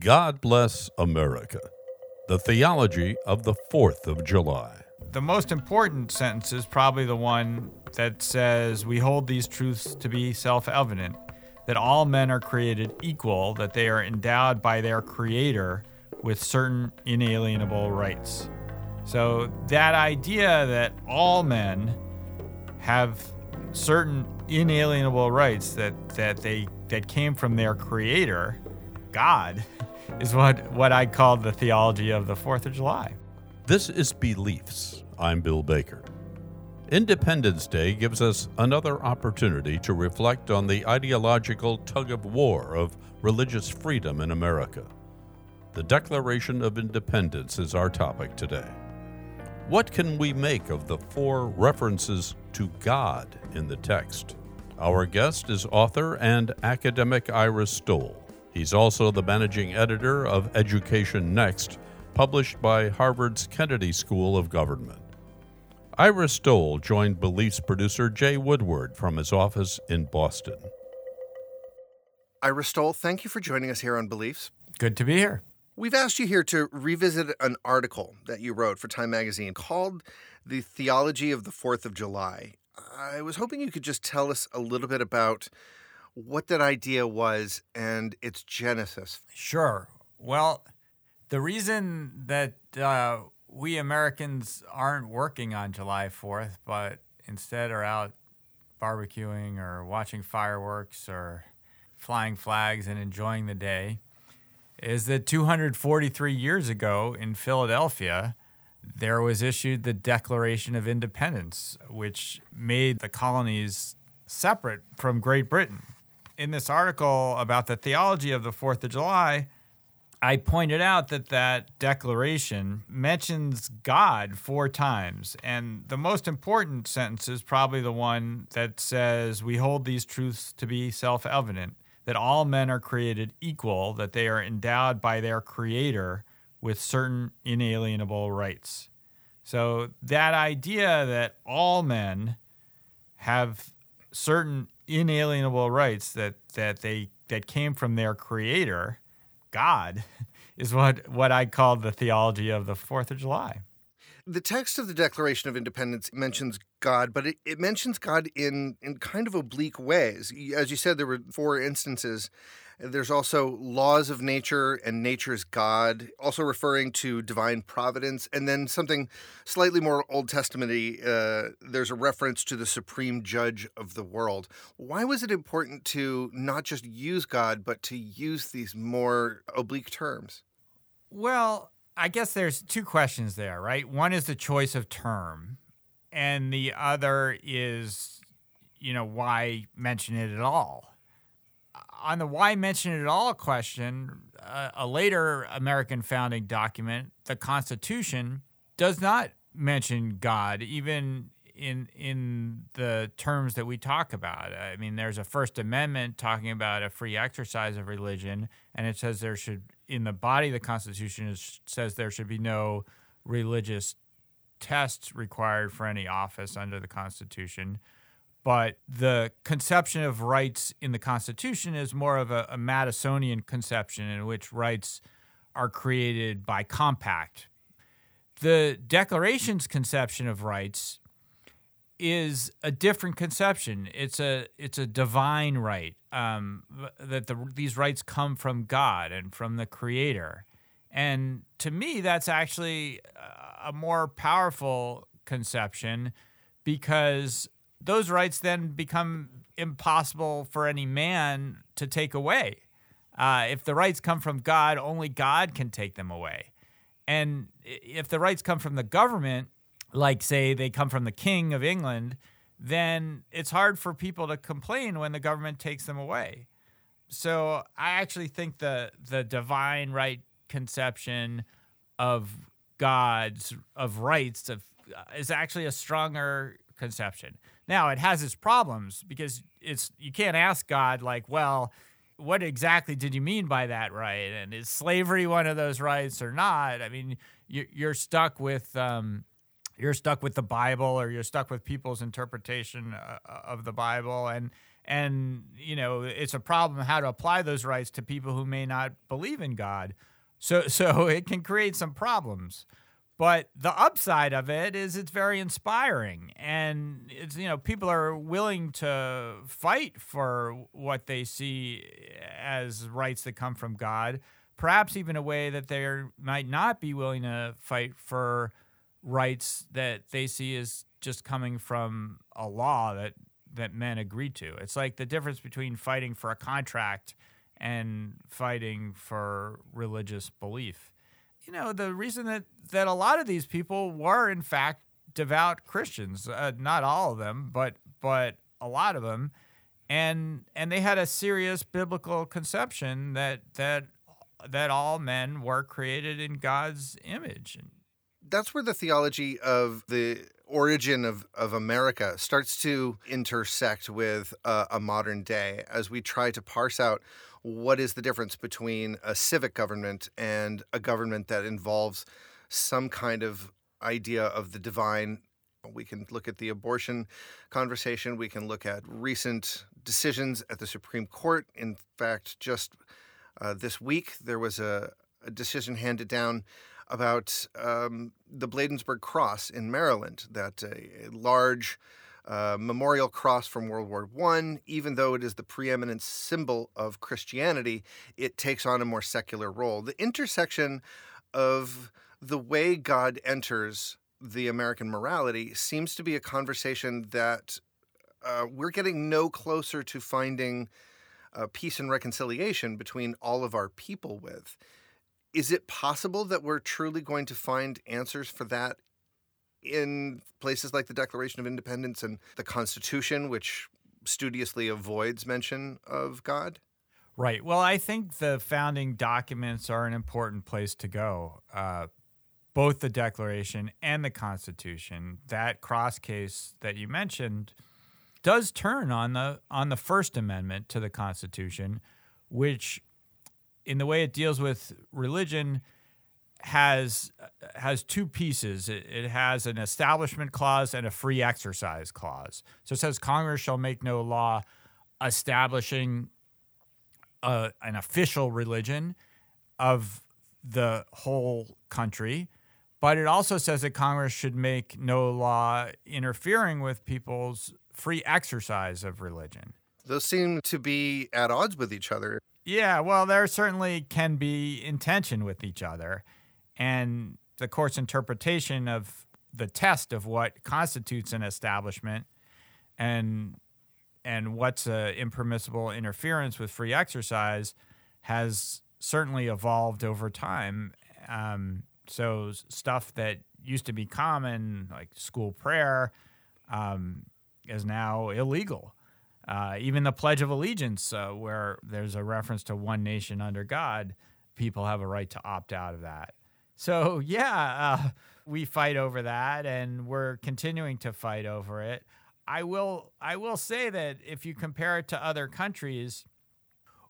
God Bless America, the theology of the 4th of July. The most important sentence is probably the one that says, We hold these truths to be self evident that all men are created equal, that they are endowed by their Creator with certain inalienable rights. So, that idea that all men have certain inalienable rights that, that they that came from their creator, God, is what, what I call the theology of the Fourth of July. This is Beliefs. I'm Bill Baker. Independence Day gives us another opportunity to reflect on the ideological tug of war of religious freedom in America. The Declaration of Independence is our topic today. What can we make of the four references to God in the text? Our guest is author and academic Ira Stoll. He's also the managing editor of Education Next, published by Harvard's Kennedy School of Government. Ira Stoll joined Beliefs producer Jay Woodward from his office in Boston. Ira Stoll, thank you for joining us here on Beliefs. Good to be here. We've asked you here to revisit an article that you wrote for Time Magazine called The Theology of the Fourth of July. I was hoping you could just tell us a little bit about what that idea was and its genesis. Sure. Well, the reason that uh, we Americans aren't working on July 4th, but instead are out barbecuing or watching fireworks or flying flags and enjoying the day is that 243 years ago in Philadelphia, there was issued the Declaration of Independence, which made the colonies separate from Great Britain. In this article about the theology of the Fourth of July, I pointed out that that declaration mentions God four times. And the most important sentence is probably the one that says, We hold these truths to be self evident that all men are created equal, that they are endowed by their Creator with certain inalienable rights. So, that idea that all men have certain inalienable rights that, that they that came from their creator, God, is what, what I call the theology of the Fourth of July. The text of the Declaration of Independence mentions God, but it, it mentions God in, in kind of oblique ways. As you said, there were four instances. There's also laws of nature and nature's God, also referring to divine providence. And then something slightly more Old Testament uh, there's a reference to the supreme judge of the world. Why was it important to not just use God, but to use these more oblique terms? Well, I guess there's two questions there, right? One is the choice of term, and the other is, you know, why mention it at all? On the why mention it at all question, uh, a later American founding document, the Constitution, does not mention God, even in in the terms that we talk about. I mean, there's a First Amendment talking about a free exercise of religion, and it says there should in the body of the Constitution is, says there should be no religious tests required for any office under the Constitution. But the conception of rights in the Constitution is more of a, a Madisonian conception in which rights are created by compact. The Declaration's conception of rights is a different conception. It's a it's a divine right um, that the, these rights come from God and from the Creator, and to me, that's actually a more powerful conception because those rights then become impossible for any man to take away. Uh, if the rights come from God, only God can take them away. And if the rights come from the government, like say they come from the king of England, then it's hard for people to complain when the government takes them away. So I actually think the the divine right conception of God's of rights of is actually a stronger conception. Now it has its problems because it's you can't ask God like, well, what exactly did you mean by that right? And is slavery one of those rights or not? I mean, you're stuck with um, you're stuck with the Bible or you're stuck with people's interpretation uh, of the Bible and and you know it's a problem how to apply those rights to people who may not believe in God. So so it can create some problems. But the upside of it is it's very inspiring, and it's you know people are willing to fight for what they see as rights that come from God, perhaps even a way that they might not be willing to fight for rights that they see as just coming from a law that that men agree to. It's like the difference between fighting for a contract and fighting for religious belief you know, the reason that, that a lot of these people were, in fact, devout Christians. Uh, not all of them, but but a lot of them, and and they had a serious biblical conception that that that all men were created in God's image. That's where the theology of the origin of, of America starts to intersect with uh, a modern day as we try to parse out what is the difference between a civic government and a government that involves some kind of idea of the divine. We can look at the abortion conversation. We can look at recent decisions at the Supreme Court. In fact, just uh, this week, there was a, a decision handed down about um, the Bladensburg Cross in Maryland, that a large memorial cross from World War I, even though it is the preeminent symbol of Christianity, it takes on a more secular role. The intersection of the way God enters the American morality seems to be a conversation that uh, we're getting no closer to finding uh, peace and reconciliation between all of our people with. Is it possible that we're truly going to find answers for that in places like the Declaration of Independence and the Constitution, which studiously avoids mention of God? Right. Well, I think the founding documents are an important place to go. Uh, both the Declaration and the Constitution. That cross case that you mentioned does turn on the on the First Amendment to the Constitution, which, in the way it deals with religion, has has two pieces. It, it, has an establishment clause and a free exercise clause. So it says Congress shall make no law establishing a, an official religion of the whole country, but it also says that Congress should make no law interfering with people's free exercise of religion. Those seem to be at odds with each other. Yeah, well, there certainly can be intention with each other and the court's interpretation of the test of what constitutes an establishment and and what's a impermissible interference with free exercise has certainly evolved over time. Um, so stuff that used to be common, like school prayer, um, is now illegal. Uh, even the Pledge of Allegiance, uh, where there's a reference to one nation under God, people have a right to opt out of that. So yeah, uh, we fight over that, and we're continuing to fight over it. I will I will say that if you compare it to other countries,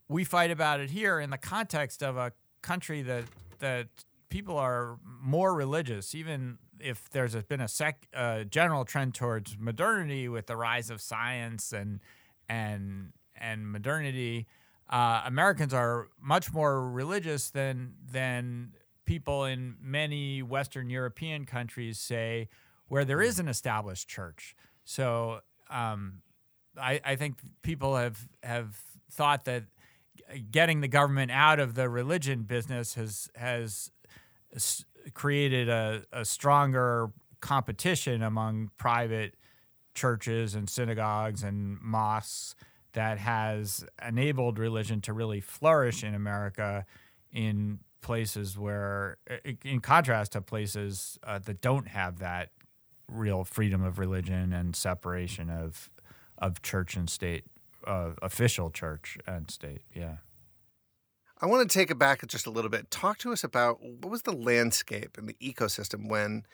we fight about it here in the context of a country that that people are more religious, even if there's been a sec, uh, general trend towards modernity with the rise of science and and and modernity. Uh, Americans are much more religious than than people in many Western European countries say where there is an established church. So um, I, I think people have have thought that getting the government out of the religion business has has created a, a stronger competition among private churches and synagogues and mosques that has enabled religion to really flourish in America in places where, in contrast to places uh, that don't have that real freedom of religion and separation of of church and state, uh, official church and state. Yeah. I want to take it back just a little bit. Talk to us about what was the landscape and the ecosystem when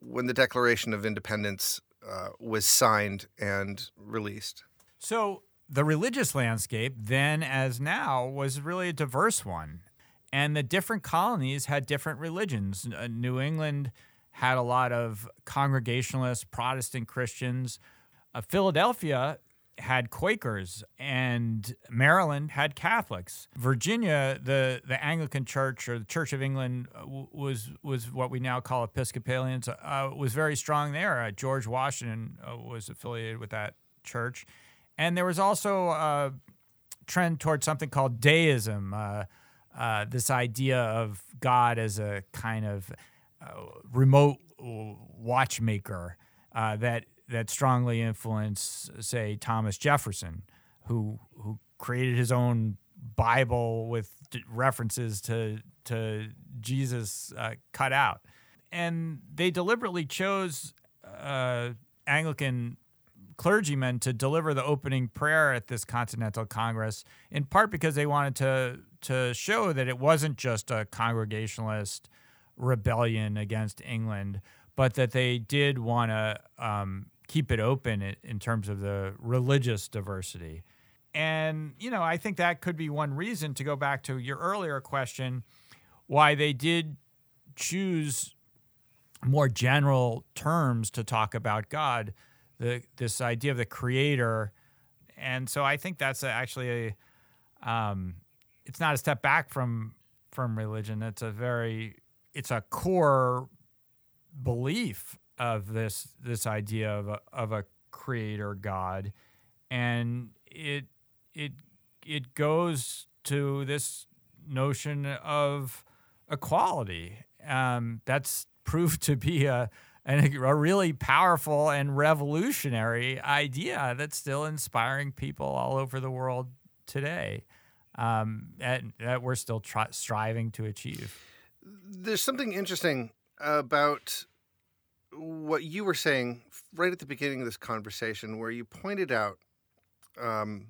when the Declaration of Independence uh, was signed and released. So the religious landscape then as now was really a diverse one and the different colonies had different religions. Uh, New England had a lot of Congregationalist Protestant Christians. Uh, Philadelphia had Quakers, and Maryland had Catholics. Virginia, the, the Anglican Church or the Church of England uh, was was what we now call Episcopalians. Uh, was very strong there. Uh, George Washington uh, was affiliated with that church, and there was also a trend towards something called deism. Uh, uh, this idea of God as a kind of remote watchmaker that that strongly influenced, say, Thomas Jefferson, who who created his own Bible with references to to Jesus uh, cut out, and they deliberately chose uh, Anglican clergymen to deliver the opening prayer at this Continental Congress, in part because they wanted to to show that it wasn't just a Congregationalist rebellion against England, but that they did want to um, keep it open in terms of the religious diversity. And, you know, I think that could be one reason to go back to your earlier question why they did choose more general terms to talk about God, the, this idea of the creator. And so I think that's actually a, um, it's not a step back from from religion. It's a very, it's a core belief of this this idea of a, of a creator God, and it it it goes to this notion of equality. Um, that's proved to be a, a a really powerful and revolutionary idea that's still inspiring people all over the world today. Um, that, that we're still striving to achieve. There's something interesting about what you were saying right at the beginning of this conversation, where you pointed out um,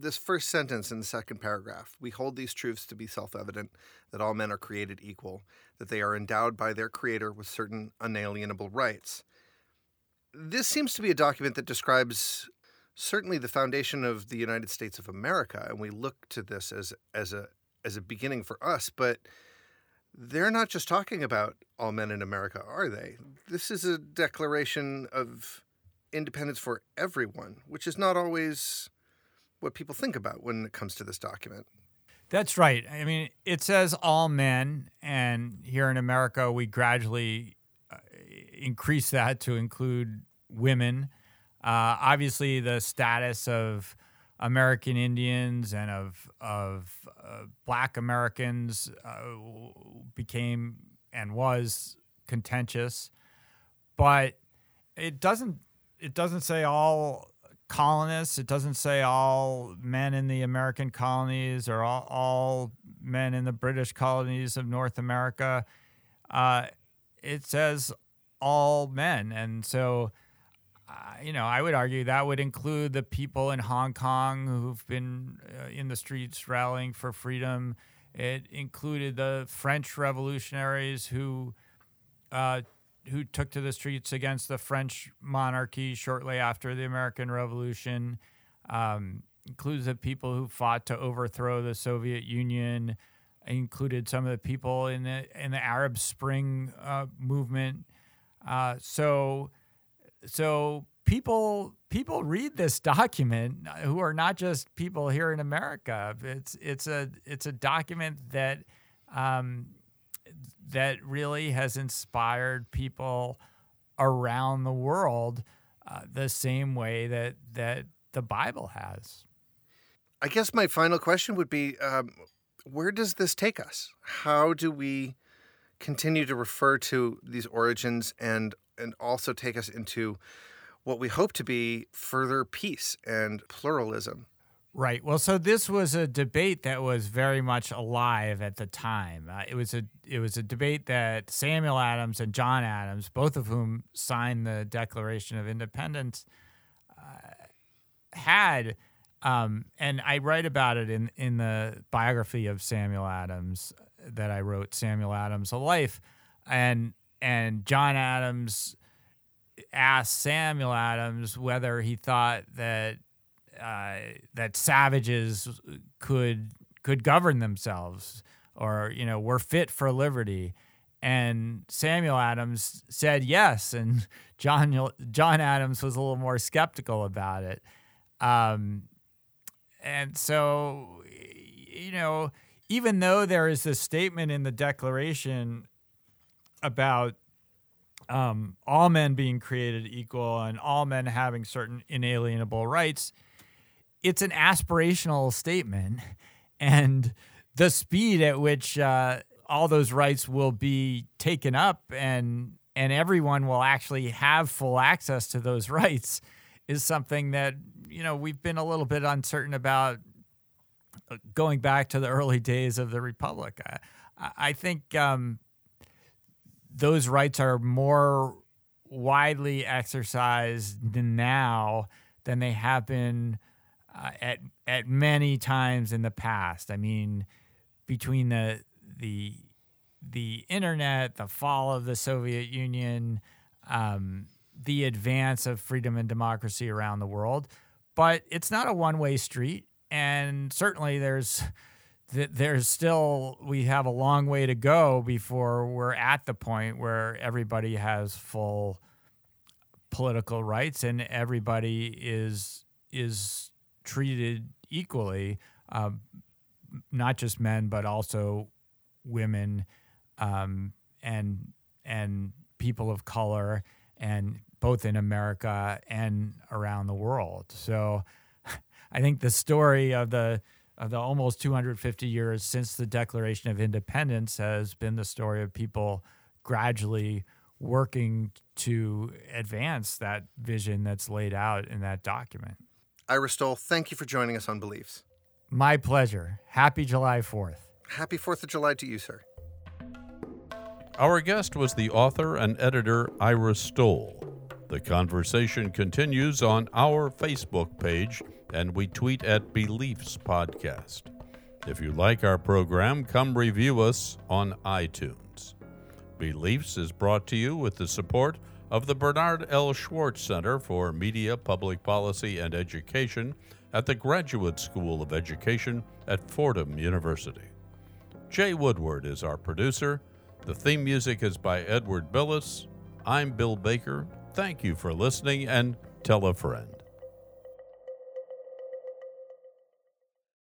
this first sentence in the second paragraph we hold these truths to be self evident that all men are created equal, that they are endowed by their creator with certain unalienable rights. This seems to be a document that describes certainly the foundation of the United States of America, and we look to this as, as, a, as a beginning for us, but they're not just talking about all men in America, are they? This is a declaration of independence for everyone, which is not always what people think about when it comes to this document. That's right. I mean, it says all men, and here in America, we gradually uh, increase that to include women. Uh, obviously, the status of American Indians and of of uh, Black Americans uh, became and was contentious, but it doesn't it doesn't say all colonists. It doesn't say all men in the American colonies or all, all men in the British colonies of North America. Uh, it says all men, and so you know, I would argue that would include the people in Hong Kong who've been uh, in the streets rallying for freedom. It included the French revolutionaries who uh, who took to the streets against the French monarchy shortly after the American Revolution. Um, includes the people who fought to overthrow the Soviet Union. Included some of the people in the in the Arab Spring uh, movement. Uh, so so people people read this document who are not just people here in America. It's it's a it's a document that um, that really has inspired people around the world uh, the same way that that the Bible has. I guess my final question would be: um, Where does this take us? How do we continue to refer to these origins and and also take us into what we hope to be further peace and pluralism. Right. Well, so this was a debate that was very much alive at the time. Uh, it was a it was a debate that Samuel Adams and John Adams, both of whom signed the Declaration of Independence, uh, had. Um, and I write about it in in the biography of Samuel Adams that I wrote, Samuel Adams: A Life, and and John Adams asked Samuel Adams whether he thought that uh, that savages could could govern themselves or you know were fit for liberty. And Samuel Adams said yes and John John Adams was a little more skeptical about it. Um, and so, you know, even though there is this statement in the Declaration about um, all men being created equal and all men having certain inalienable rights, it's an aspirational statement. And the speed at which uh, all those rights will be taken up and and everyone will actually have full access to those rights is something that you know we've been a little bit uncertain about uh, going back to the early days of the republic. I, I think um, those rights are more widely exercised than now than they have been uh, at at many times in the past. I mean, between the the the internet, the fall of the Soviet Union, um, the advance of freedom and democracy around the world, but it's not a one way street, and certainly there's there's still we have a long way to go before we're at the point where everybody has full political rights and everybody is is treated equally, uh, not just men but also women um, and and people of color and both in America and around the world. So I think the story of the of the almost 250 years since the Declaration of Independence has been the story of people gradually working to advance that vision that's laid out in that document. Ira Stoll, thank you for joining us on Beliefs. My pleasure. Happy July 4th. Happy 4th of July to you, sir. Our guest was the author and editor Ira Stoll. The conversation continues on our Facebook page and we tweet at Beliefs Podcast. If you like our program, come review us on iTunes. Beliefs is brought to you with the support of the Bernard L. Schwartz Center for Media, Public Policy, and Education at the Graduate School of Education at Fordham University. Jay Woodward is our producer. The theme music is by Edward Billis. I'm Bill Baker. Thank you for listening and tell a friend.